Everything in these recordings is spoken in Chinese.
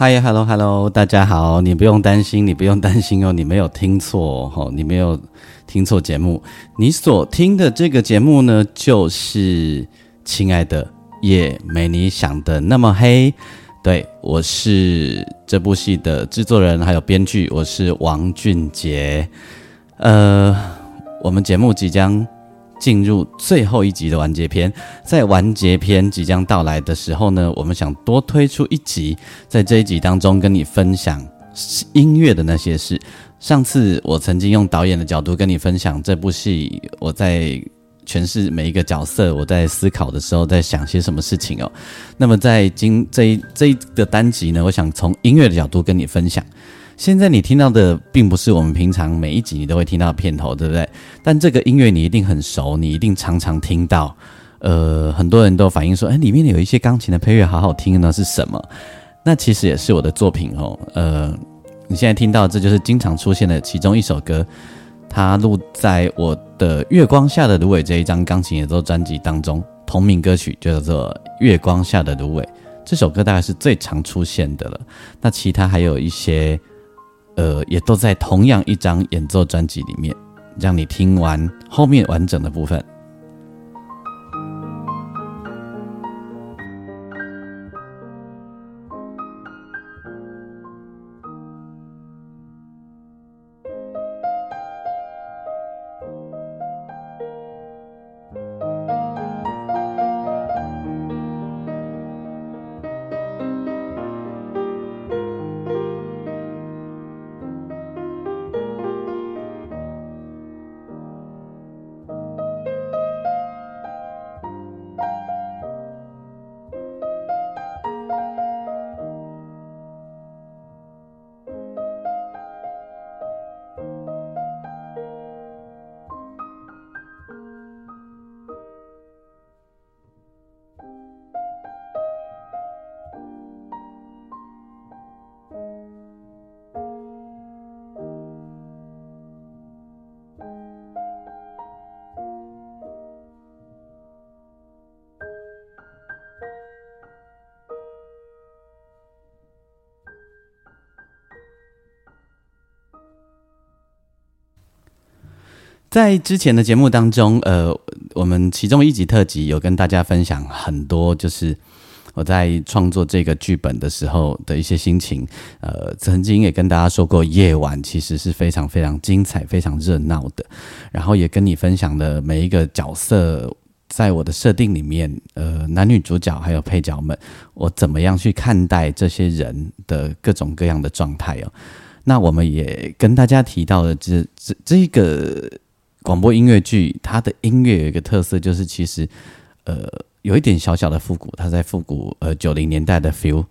嗨，Hello Hello，大家好，你不用担心，你不用担心哦，你没有听错哦，你没有听错节目，你所听的这个节目呢，就是亲爱的夜没你想的那么黑。对我是这部戏的制作人，还有编剧，我是王俊杰。呃，我们节目即将。进入最后一集的完结篇，在完结篇即将到来的时候呢，我们想多推出一集，在这一集当中跟你分享音乐的那些事。上次我曾经用导演的角度跟你分享这部戏，我在诠释每一个角色，我在思考的时候在想些什么事情哦。那么在今这一这一个单集呢，我想从音乐的角度跟你分享。现在你听到的并不是我们平常每一集你都会听到片头，对不对？但这个音乐你一定很熟，你一定常常听到。呃，很多人都反映说，哎，里面有一些钢琴的配乐好好听呢，是什么？那其实也是我的作品哦。呃，你现在听到这就是经常出现的其中一首歌，它录在我的《月光下的芦苇》这一张钢琴演奏专辑当中，同名歌曲叫做《月光下的芦苇》。这首歌大概是最常出现的了。那其他还有一些。呃，也都在同样一张演奏专辑里面，让你听完后面完整的部分。在之前的节目当中，呃，我们其中一集特辑有跟大家分享很多，就是我在创作这个剧本的时候的一些心情。呃，曾经也跟大家说过，夜晚其实是非常非常精彩、非常热闹的。然后也跟你分享的每一个角色，在我的设定里面，呃，男女主角还有配角们，我怎么样去看待这些人的各种各样的状态哦？那我们也跟大家提到了这这这个。广播音乐剧，它的音乐有一个特色，就是其实，呃，有一点小小的复古，它在复古呃九零年代的 feel。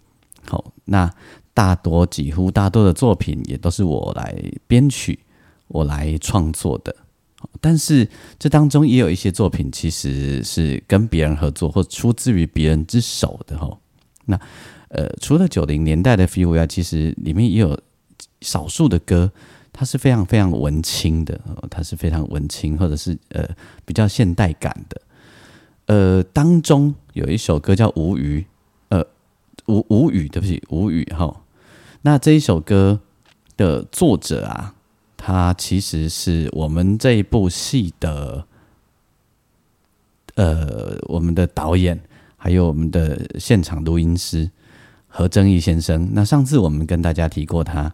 好，那大多几乎大多的作品也都是我来编曲，我来创作的。但是这当中也有一些作品其实是跟别人合作或出自于别人之手的哈。那呃，除了九零年代的 feel 以外，其实里面也有少数的歌。它是非常非常文青的，它是非常文青，或者是呃比较现代感的。呃，当中有一首歌叫《无语》，呃，无无语，对不起，无语哈。那这一首歌的作者啊，他其实是我们这一部戏的，呃，我们的导演，还有我们的现场录音师何正义先生。那上次我们跟大家提过他。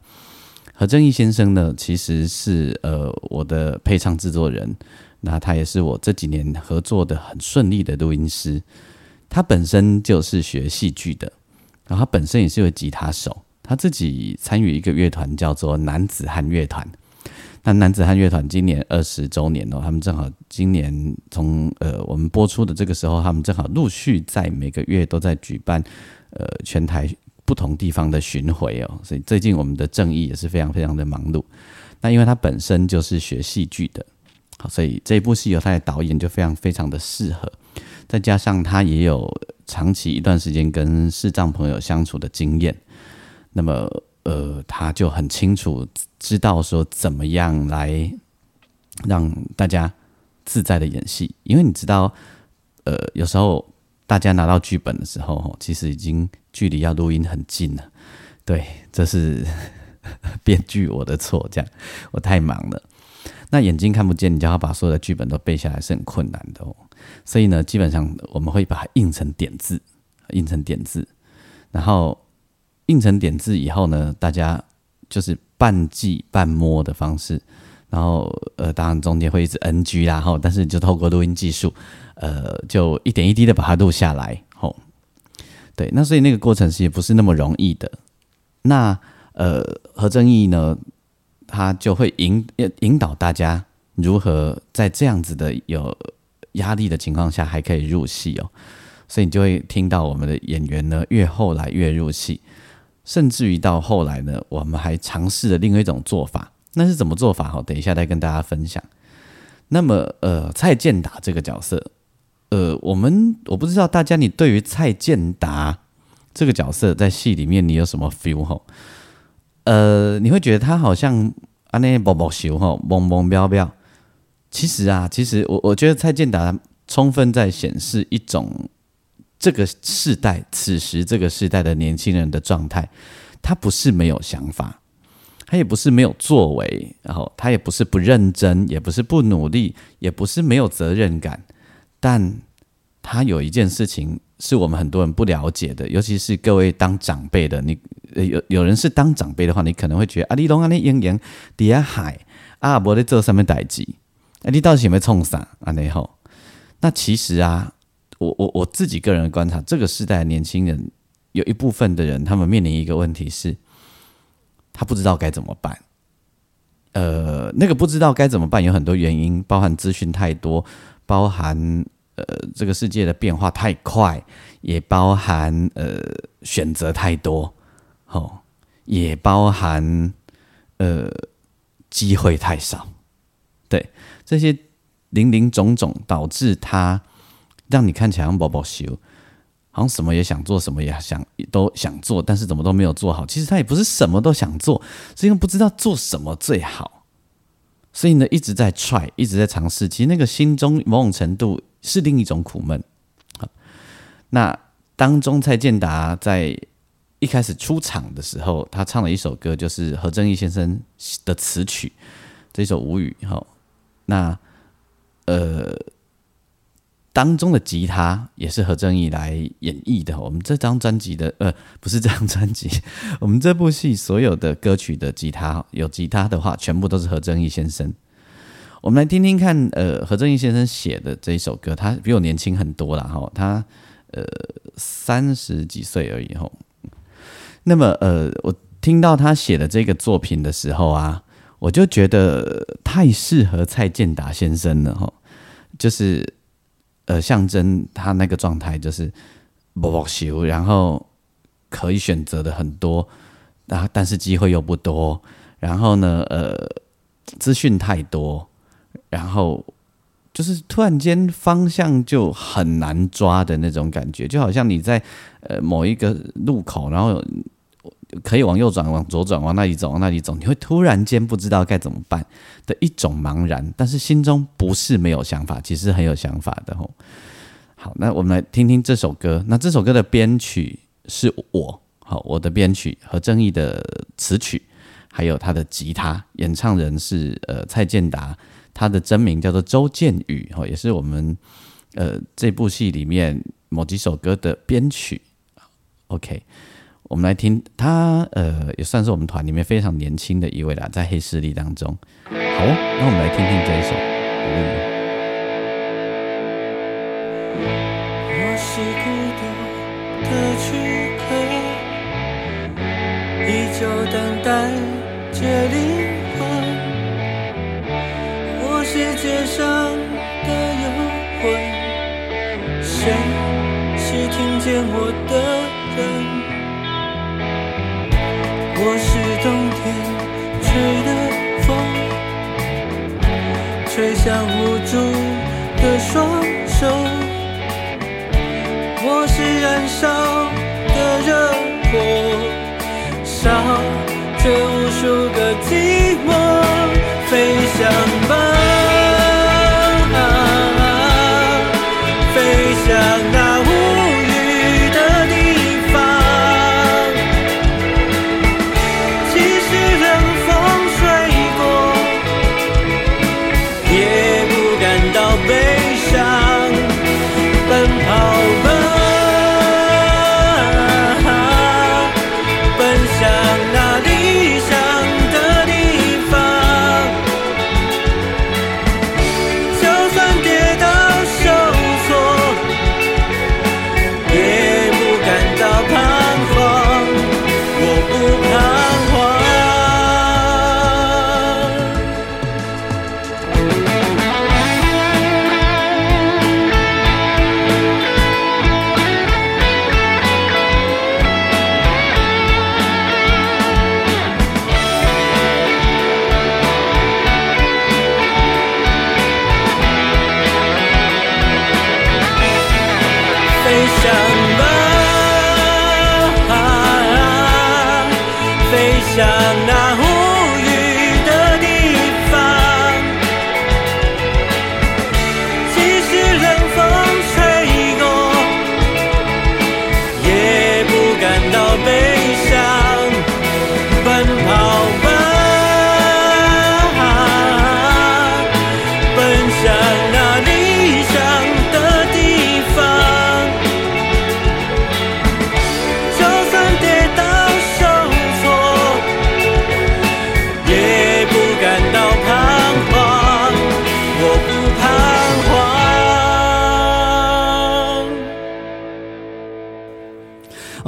何正义先生呢，其实是呃我的配唱制作人，那他也是我这几年合作的很顺利的录音师。他本身就是学戏剧的，然后他本身也是个吉他手，他自己参与一个乐团叫做男子汉乐团。那男子汉乐团今年二十周年哦，他们正好今年从呃我们播出的这个时候，他们正好陆续在每个月都在举办呃全台。不同地方的巡回哦，所以最近我们的正义也是非常非常的忙碌。那因为他本身就是学戏剧的，好，所以这部戏由他的导演就非常非常的适合。再加上他也有长期一段时间跟视障朋友相处的经验，那么呃，他就很清楚知道说怎么样来让大家自在的演戏。因为你知道，呃，有时候大家拿到剧本的时候，其实已经。距离要录音很近了，对，这是 编剧我的错，这样我太忙了。那眼睛看不见，你就要把所有的剧本都背下来是很困难的哦。所以呢，基本上我们会把它印成点字，印成点字，然后印成点字以后呢，大家就是半记半摸的方式，然后呃，当然中间会一直 NG 啦，吼但是你就透过录音技术，呃，就一点一滴的把它录下来，吼。对，那所以那个过程是也不是那么容易的。那呃，何正义呢？他就会引引导大家如何在这样子的有压力的情况下还可以入戏哦，所以你就会听到我们的演员呢越后来越入戏，甚至于到后来呢，我们还尝试了另外一种做法，那是怎么做法？哈，等一下再跟大家分享。那么呃，蔡健达这个角色，呃，我们我不知道大家你对于蔡健达这个角色在戏里面你有什么 feel 哈？呃，你会觉得他好像啊那啵啵修哈，蹦蹦飙飙。其实啊，其实我我觉得蔡健达充分在显示一种这个世代此时这个时代的年轻人的状态。他不是没有想法，他也不是没有作为，然后他也不是不认真，也不是不努力，也不是没有责任感，但他有一件事情。是我们很多人不了解的，尤其是各位当长辈的，你有有人是当长辈的话，你可能会觉得啊，你拢安尼演演底下海啊，无在做上面代志，啊，你到底有没有冲啥啊？那后，那其实啊，我我我自己个人的观察，这个时代的年轻人有一部分的人，他们面临一个问题是，他不知道该怎么办。呃，那个不知道该怎么办，有很多原因，包含资讯太多，包含。呃，这个世界的变化太快，也包含呃选择太多，哦，也包含呃机会太少，对这些零零种种导致他让你看起来像宝宝修，好像什么也想做，什么也想都想做，但是怎么都没有做好。其实他也不是什么都想做，是因为不知道做什么最好，所以呢一直在 try，一直在尝试。其实那个心中某种程度。是另一种苦闷。好，那当中蔡健达在一开始出场的时候，他唱了一首歌，就是何正义先生的词曲，这首《无语》。哈，那呃，当中的吉他也是何正义来演绎的。我们这张专辑的，呃，不是这张专辑，我们这部戏所有的歌曲的吉他，有吉他的话，全部都是何正义先生。我们来听听看，呃，何正义先生写的这一首歌，他比我年轻很多了哈，他呃三十几岁而已哈。那么呃，我听到他写的这个作品的时候啊，我就觉得太适合蔡健达先生了哈，就是呃象征他那个状态，就是不不修，然后可以选择的很多，啊，但是机会又不多，然后呢，呃，资讯太多。然后就是突然间方向就很难抓的那种感觉，就好像你在呃某一个路口，然后可以往右转、往左转、往那里走、往那里走，你会突然间不知道该怎么办的一种茫然，但是心中不是没有想法，其实很有想法的吼。好，那我们来听听这首歌。那这首歌的编曲是我，好，我的编曲和正义的词曲，还有他的吉他演唱人是呃蔡健达。他的真名叫做周建宇，哈，也是我们呃这部戏里面某几首歌的编曲。OK，我们来听他，呃，也算是我们团里面非常年轻的一位啦，在黑势力当中。好，那我们来听听这一首。我是孤独的躯壳，依旧等待着灵魂。我是街上的幽魂，谁是听见我的人？我是冬天吹的风，吹向无助的双手。我是燃烧的热火，烧着无数个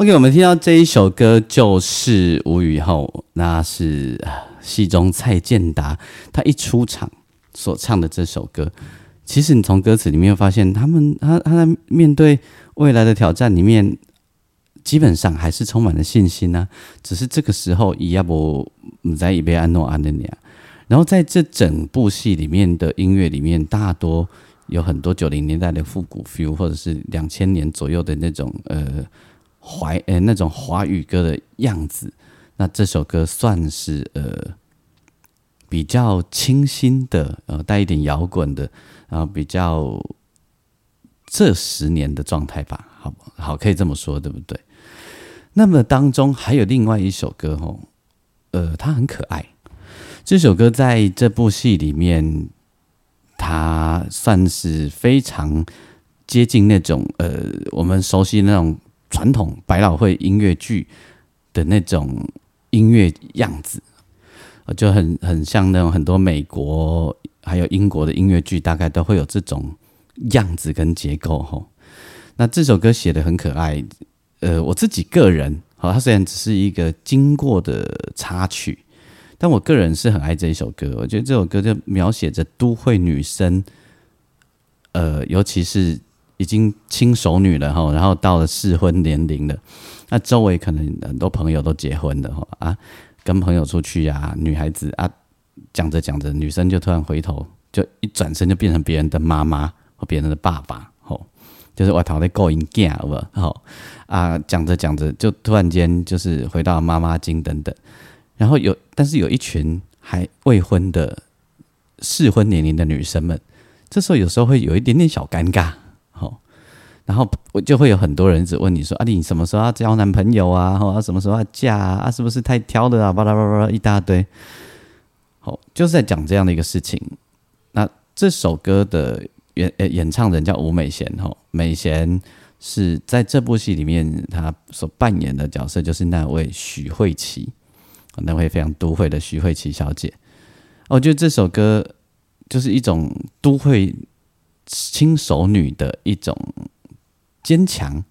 OK，我们听到这一首歌就是《无语后》，那是戏中蔡健达他一出场所唱的这首歌。其实你从歌词里面发现，他们他他在面对未来的挑战里面，基本上还是充满了信心呢、只是这个时候，伊亚伯在伊贝安诺安的呀。然后在这整部戏里面的音乐里面，大多有很多九零年代的复古 feel，或者是两千年左右的那种呃怀呃那种华语歌的样子。那这首歌算是呃比较清新的，呃带一点摇滚的，然后比较这十年的状态吧，好好？可以这么说，对不对？那么当中还有另外一首歌哦，呃，它很可爱。这首歌在这部戏里面，它算是非常接近那种呃我们熟悉那种传统百老汇音乐剧的那种音乐样子，就很很像那种很多美国还有英国的音乐剧，大概都会有这种样子跟结构吼。那这首歌写的很可爱，呃，我自己个人，好，它虽然只是一个经过的插曲，但我个人是很爱这一首歌。我觉得这首歌就描写着都会女生，呃，尤其是已经轻熟女了哈，然后到了适婚年龄了，那周围可能很多朋友都结婚了哈啊，跟朋友出去呀、女孩子啊，讲着讲着，女生就突然回头，就一转身就变成别人的妈妈或别人的爸爸，吼，就是我头在勾引囝，有无？吼啊，讲着讲着就突然间就是回到妈妈经等等，然后有，但是有一群还未婚的适婚年龄的女生们，这时候有时候会有一点点小尴尬，然后我就会有很多人一直问你说：“啊，你什么时候要交男朋友啊？或啊什么时候要嫁啊？是不是太挑了啊？”巴拉巴拉一大堆。好，就是在讲这样的一个事情。那这首歌的演呃演唱人叫吴美贤哈，美贤是在这部戏里面她所扮演的角色就是那位许慧琪，那位非常都会的许慧琪小姐。我觉得这首歌就是一种都会轻熟女的一种坚强，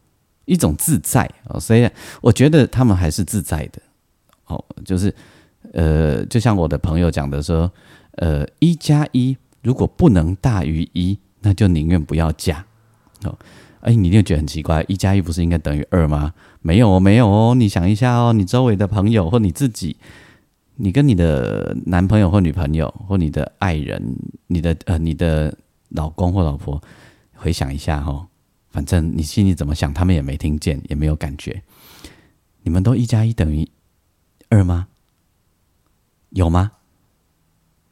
一种自在哦。所以我觉得他们还是自在的哦，就是呃，就像我的朋友讲的说，呃，一加一如果不能大于一，那就宁愿不要加哦。哎，你一定觉得很奇怪，一加一不是应该等于二吗？没有哦，没有哦。你想一下哦，你周围的朋友或你自己，你跟你的男朋友或女朋友或你的爱人、你的呃你的老公或老婆，回想一下哦，反正你心里怎么想，他们也没听见，也没有感觉。你们都一加一等于二吗？有吗？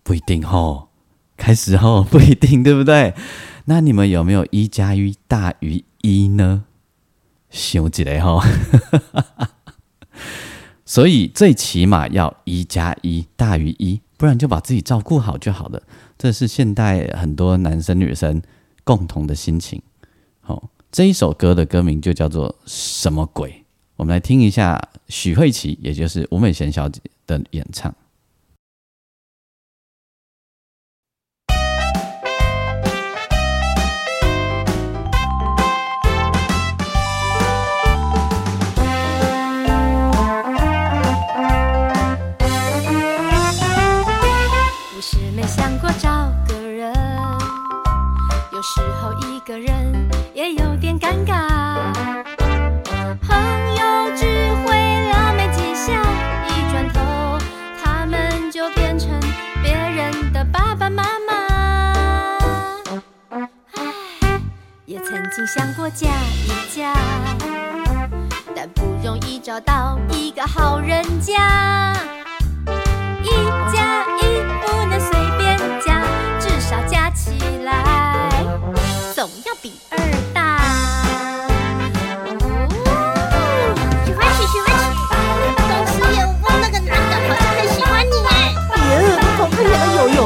不一定吼，开始哦不一定，对不对？那你们有没有一加一大于一呢？想起来哈，所以最起码要一加一大于一，不然就把自己照顾好就好了。这是现代很多男生女生共同的心情。好、这一首歌的歌名就叫做《什么鬼》，我们来听一下许慧琪，也就是吴美贤小姐的演唱。经想过嫁一嫁，但但不容易找到一个好人家。一加一不能随便加，至少加起来总要比二大。哦，许欢喜，喜欢喜，公司业务部那个男的好像很喜欢你哎。耶，头看起来都油油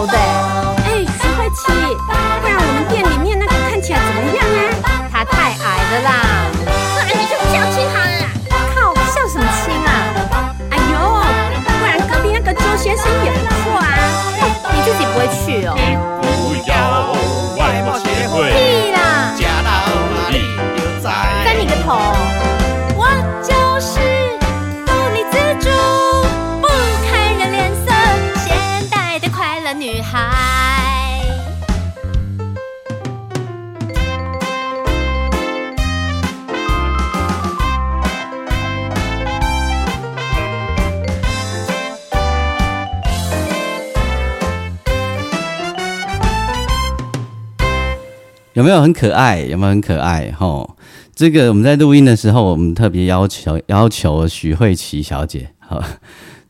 没有很可爱？有没有很可爱？吼，这个我们在录音的时候，我们特别要求要求许慧琪小姐，哈，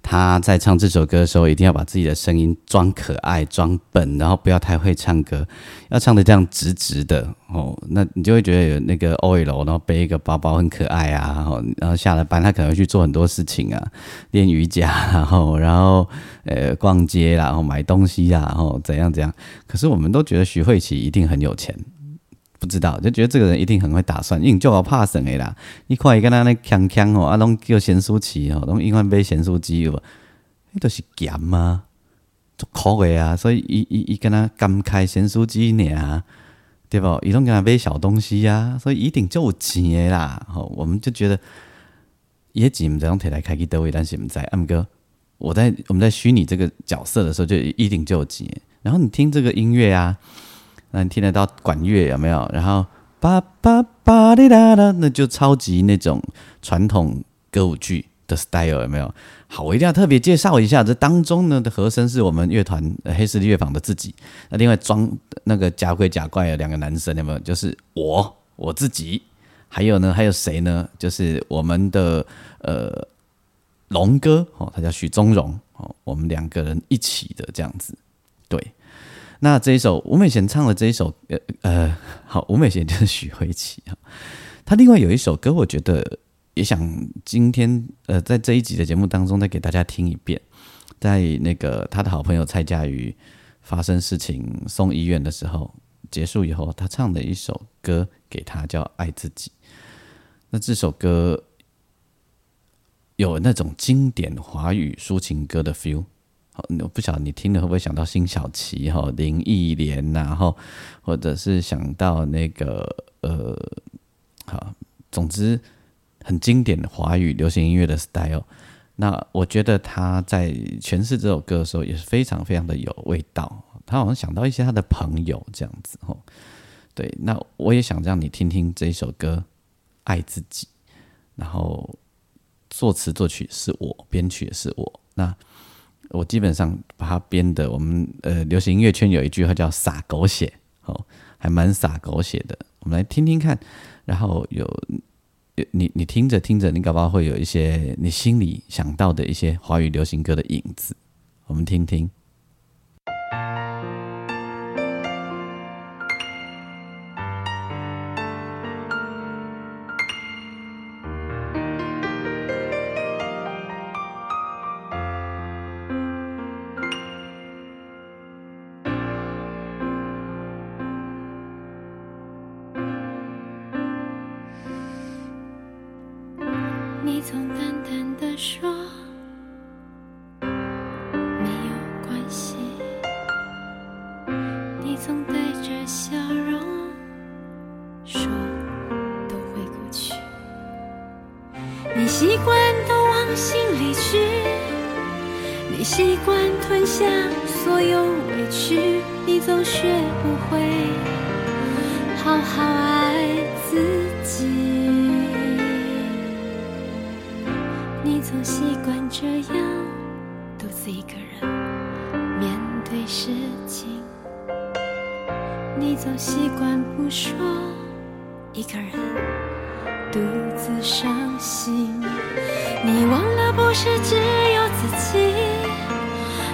她在唱这首歌的时候，一定要把自己的声音装可爱、装笨，然后不要太会唱歌，要唱的这样直直的哦，那你就会觉得有那个 OL，然后背一个包包很可爱啊，然后然后下了班，她可能会去做很多事情啊，练瑜伽，然后然后呃逛街，然后买东西啊，然后怎样怎样。可是我们都觉得许慧琪一定很有钱。不知道，就觉得这个人一定很会打算，因为你叫我怕省的啦。你看伊跟他那锵锵哦，啊，拢叫咸酥鸡哦，拢永远买咸酥鸡哦，迄都是咸啊？足苦的啊，所以伊伊伊跟他甘开咸酥鸡尔，对不？伊拢跟他买小东西啊，所以一定就有钱的啦。吼，我们就觉得也钱毋知用摕来开去倒位，但是毋知啊，毋过我在我们在虚拟这个角色的时候，就一定就有钱。然后你听这个音乐啊。那你听得到管乐有没有？然后叭叭叭哩啦啦，那就超级那种传统歌舞剧的 style 有没有？好，我一定要特别介绍一下，这当中呢的和声是我们乐团黑势力乐坊的自己。那另外装那个假鬼假怪的两个男生有没有？就是我我自己，还有呢还有谁呢？就是我们的呃龙哥哦，他叫许宗荣哦，我们两个人一起的这样子，对。那这一首吴美贤唱的这一首，呃呃，好，吴美贤就是许慧琪啊。他另外有一首歌，我觉得也想今天呃在这一集的节目当中再给大家听一遍。在那个他的好朋友蔡佳瑜发生事情送医院的时候，结束以后，他唱的一首歌给他叫《爱自己》。那这首歌有那种经典华语抒情歌的 feel。我不晓得你听了会不会想到辛晓琪哈、林忆莲呐，然后或者是想到那个呃，好，总之很经典的华语流行音乐的 style。那我觉得他在诠释这首歌的时候也是非常非常的有味道。他好像想到一些他的朋友这样子哦。对，那我也想让你听听这一首歌《爱自己》，然后作词作曲是我，编曲也是我。那我基本上把它编的，我们呃流行音乐圈有一句话叫“撒狗血”，哦，还蛮撒狗血的。我们来听听看，然后有你你听着听着，你搞不好会有一些你心里想到的一些华语流行歌的影子。我们听听。早习惯不说一个人独自伤心。你忘了不是只有自己，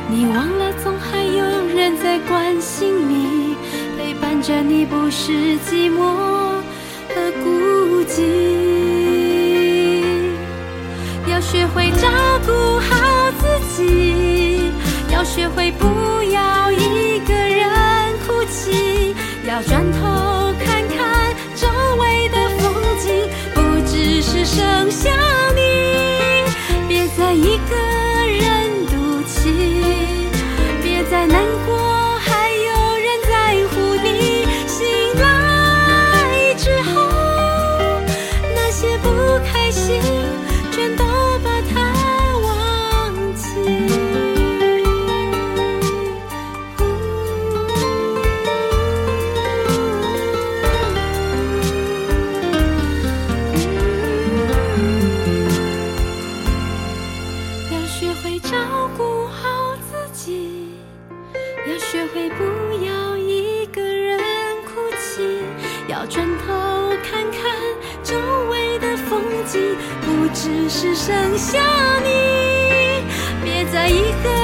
你忘了总还有人在关心你，陪伴着你不是寂寞和孤寂。要学会照顾好自己，要学会不要转头。学会照顾好自己，要学会不要一个人哭泣，要转头看看周围的风景，不只是剩下你。别再一个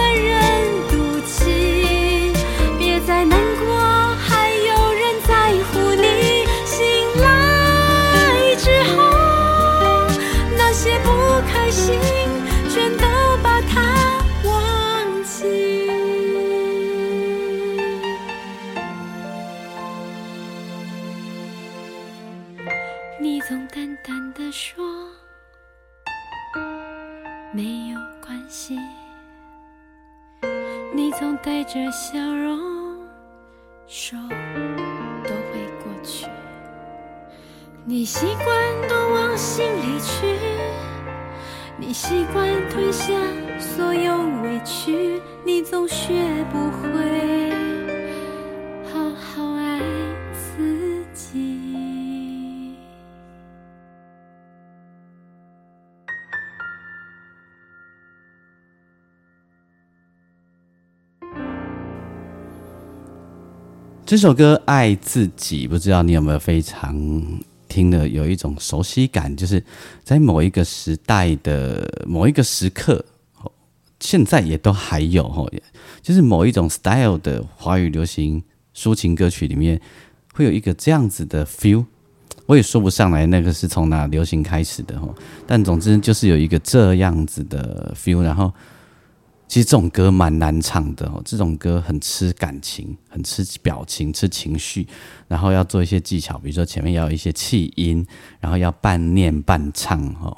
带着笑容说都会过去。你习惯都往心里去，你习惯吞下所有委屈，你总学不会这首歌《爱自己》，不知道你有没有非常听的有一种熟悉感，就是在某一个时代的某一个时刻，现在也都还有哦，就是某一种 style 的华语流行抒情歌曲里面，会有一个这样子的 feel。我也说不上来那个是从哪流行开始的哦，但总之就是有一个这样子的 feel，然后。其实这种歌蛮难唱的哦，这种歌很吃感情，很吃表情，吃情绪，然后要做一些技巧，比如说前面要有一些气音，然后要半念半唱哦，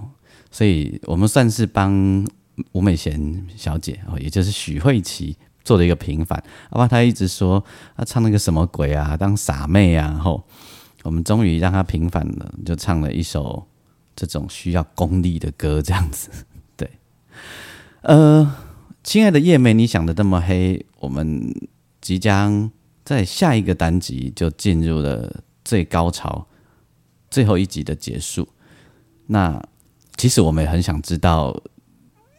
所以我们算是帮吴美贤小姐哦，也就是许慧琪做了一个平反，要不然她一直说她唱那个什么鬼啊，当傻妹啊，吼，我们终于让她平反了，就唱了一首这种需要功力的歌，这样子，对，呃。亲爱的叶梅，你想的那么黑，我们即将在下一个单集就进入了最高潮，最后一集的结束。那其实我们也很想知道，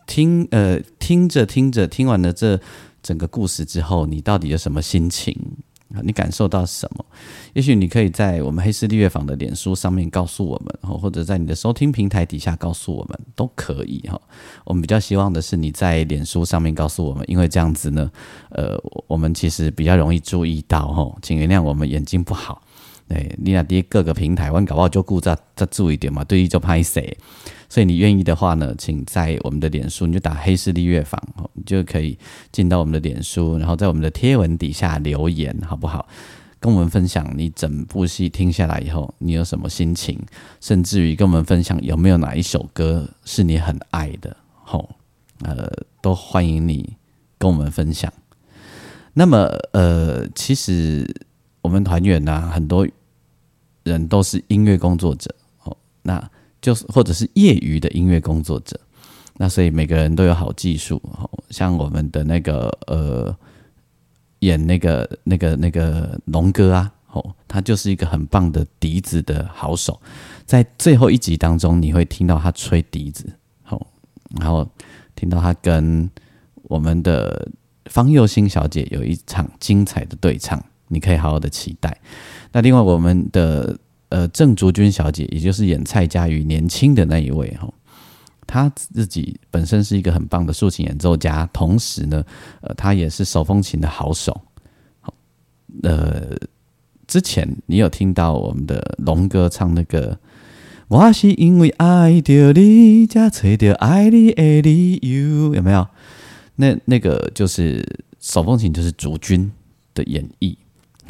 听呃听着听着听完了这整个故事之后，你到底有什么心情？你感受到什么？也许你可以在我们黑丝丽乐坊的脸书上面告诉我们，或者在你的收听平台底下告诉我们，都可以哈。我们比较希望的是你在脸书上面告诉我们，因为这样子呢，呃，我们其实比较容易注意到哈。请原谅我们眼睛不好，对，你那第各个平台，我搞不好就顾再再注意点嘛，对于就拍谁。所以你愿意的话呢，请在我们的脸书，你就打黑势力乐坊，你就可以进到我们的脸书，然后在我们的贴文底下留言，好不好？跟我们分享你整部戏听下来以后，你有什么心情，甚至于跟我们分享有没有哪一首歌是你很爱的，吼，呃，都欢迎你跟我们分享。那么，呃，其实我们团员呢、很多人都是音乐工作者，哦，那。就是或者是业余的音乐工作者，那所以每个人都有好技术，像我们的那个呃演那个那个那个龙哥啊，哦，他就是一个很棒的笛子的好手，在最后一集当中你会听到他吹笛子，好，然后听到他跟我们的方佑欣小姐有一场精彩的对唱，你可以好好的期待。那另外我们的呃郑竹君小姐，也就是演蔡佳瑜年轻的那一位哈，她自己本身是一个很棒的竖琴演奏家，同时呢，呃，她也是手风琴的好手。好，呃，之前你有听到我们的龙哥唱那个？我是因为爱着你，才找到爱你的理由，有没有？那那个就是手风琴，就是竹君的演绎。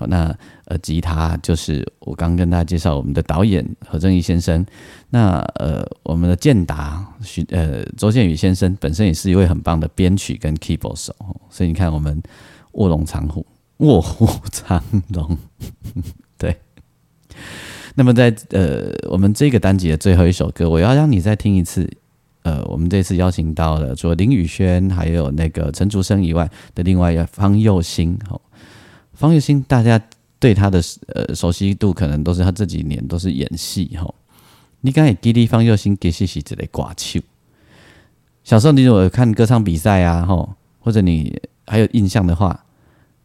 那呃，吉他就是我刚跟大家介绍我们的导演何正义先生。那呃，我们的健达徐呃周建宇先生本身也是一位很棒的编曲跟 keyboard 手。所以你看，我们卧龙藏虎，卧虎藏龙，对。那么在呃，我们这个单集的最后一首歌，我要让你再听一次。呃，我们这次邀请到了除了林宇轩还有那个陈竹生以外的另外一方佑兴。哦，方佑兴，大家对他的呃熟悉度可能都是他这几年都是演戏。哈，你刚才记得方佑兴其实是这类挂球。小时候你如果看歌唱比赛啊，吼，或者你还有印象的话，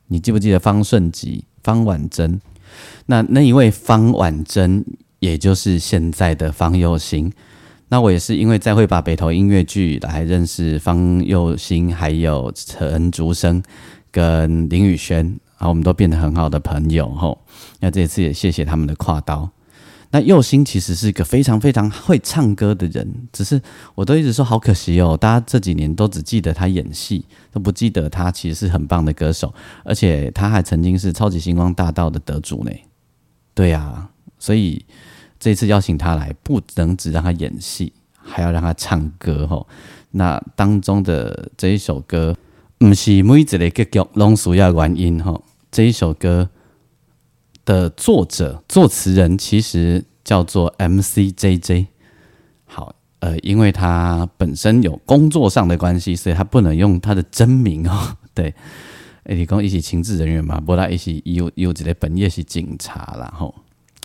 你记不记得方顺吉、方婉珍？那那一位方婉珍，也就是现在的方佑兴。那我也是因为在会把北投音乐剧来认识方佑兴，还有陈竹生跟林宇轩，好我们都变得很好的朋友。吼，那这次也谢谢他们的跨刀。那佑星其实是一个非常非常会唱歌的人，只是我都一直说好可惜哦，大家这几年都只记得他演戏，都不记得他其实是很棒的歌手，而且他还曾经是超级星光大道的得主呢。对呀，所以这次邀请他来，不能只让他演戏，还要让他唱歌吼。那当中的这一首歌，不是每一个结局拢需要原因吼。这一首歌的作者、作词人其实叫做 M.C.J.J。好，呃，因为他本身有工作上的关系，所以他不能用他的真名哦。对。诶，你讲一起情治人员嘛，不啦，一起有有这个本业是警察然后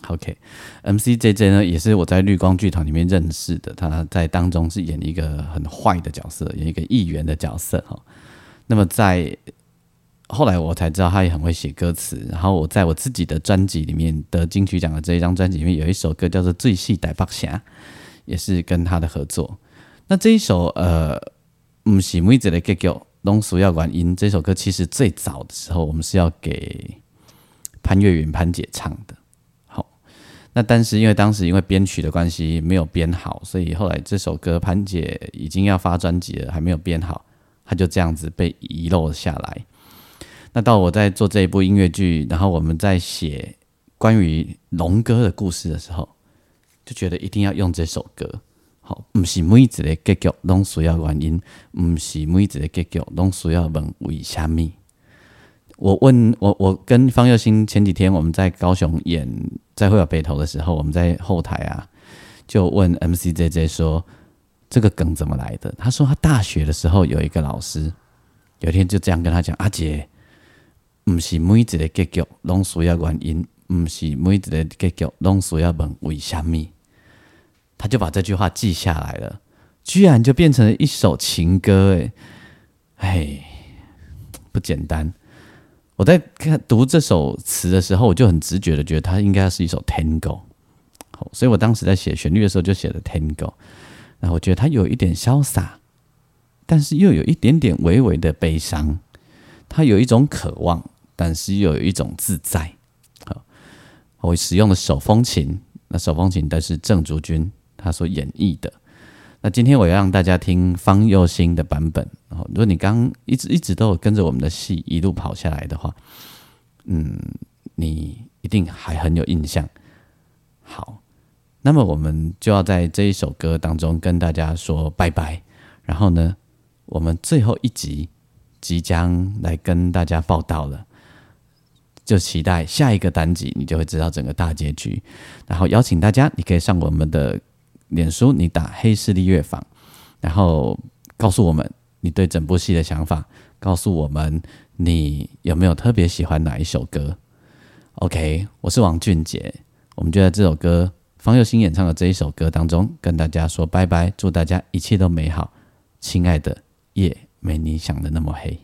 OK，MCJJ 呢也是我在绿光剧团里面认识的，他在当中是演一个很坏的角色，演一个议员的角色哈。那么在后来我才知道他也很会写歌词，然后我在我自己的专辑里面的金曲奖的这一张专辑里面有一首歌叫做《最细歹白侠》，也是跟他的合作。那这一首呃，唔是每一个结局。龙鼠要管音这首歌，其实最早的时候，我们是要给潘越云潘姐唱的。好，那但是因为当时因为编曲的关系没有编好，所以后来这首歌潘姐已经要发专辑了，还没有编好，它就这样子被遗漏下来。那到我在做这一部音乐剧，然后我们在写关于龙哥的故事的时候，就觉得一定要用这首歌。好，不是每一个结局拢需要原因，不是每一个结局拢需要问为什么。我问我，我跟方佑兴前几天我们在高雄演在会有北投的时候，我们在后台啊，就问 MCJJ 说这个梗怎么来的？他说他大学的时候有一个老师，有一天就这样跟他讲：阿杰，唔是每一个结局拢需要原因，唔是每一个结局拢需要问为虾米。他就把这句话记下来了，居然就变成了一首情歌，哎，哎，不简单。我在看读这首词的时候，我就很直觉的觉得它应该是一首 Tango，好，所以我当时在写旋律的时候就写了 Tango。那我觉得他有一点潇洒，但是又有一点点微微的悲伤，他有一种渴望，但是又有一种自在。好，我使用的手风琴，那手风琴的是郑竹君。他所演绎的，那今天我要让大家听方佑兴的版本。如果你刚一直一直都有跟着我们的戏一路跑下来的话，嗯，你一定还很有印象。好，那么我们就要在这一首歌当中跟大家说拜拜。然后呢，我们最后一集即将来跟大家报道了。就期待下一个单集，你就会知道整个大结局。然后邀请大家，你可以上我们的。脸书，你打黑势力乐坊，然后告诉我们你对整部戏的想法，告诉我们你有没有特别喜欢哪一首歌。OK，我是王俊杰，我们就在这首歌方佑兴演唱的这一首歌当中跟大家说拜拜，祝大家一切都美好，亲爱的，夜没你想的那么黑。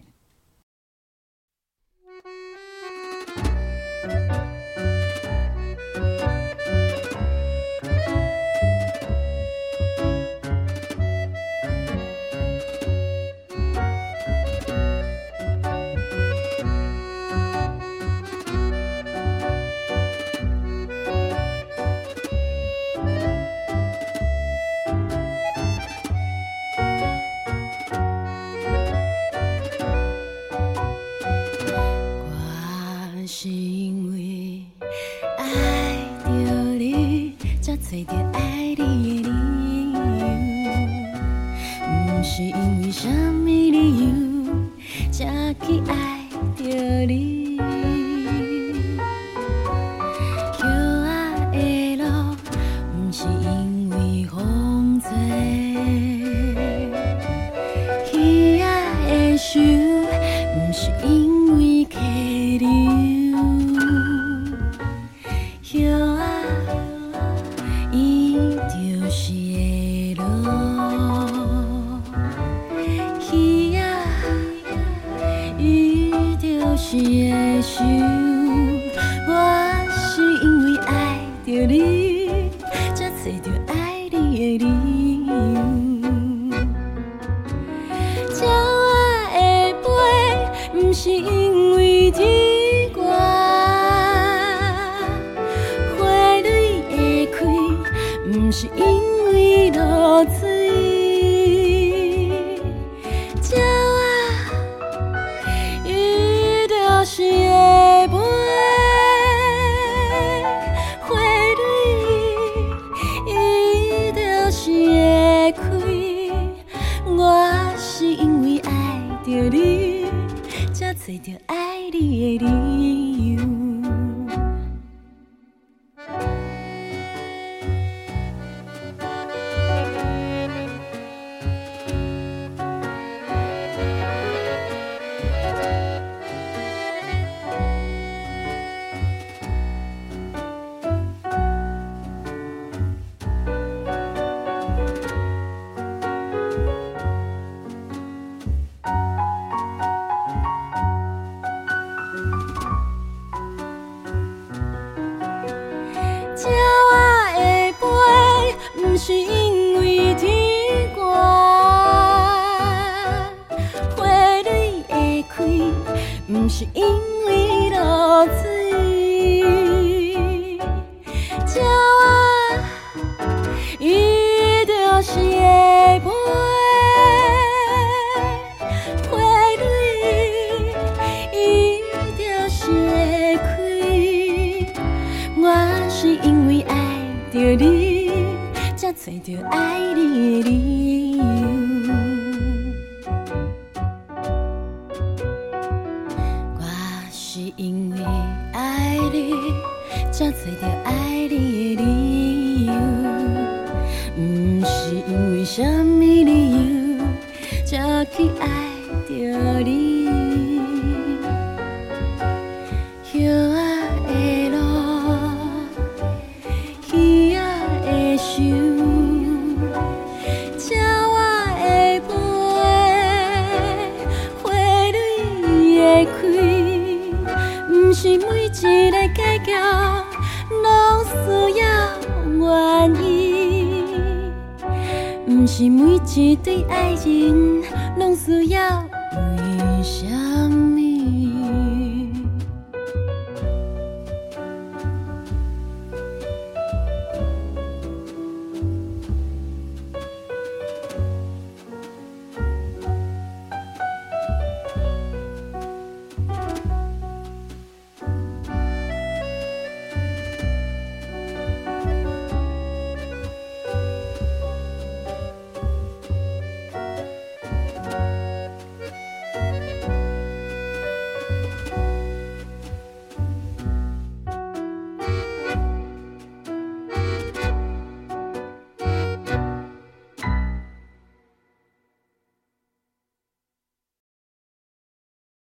是对爱情拢需要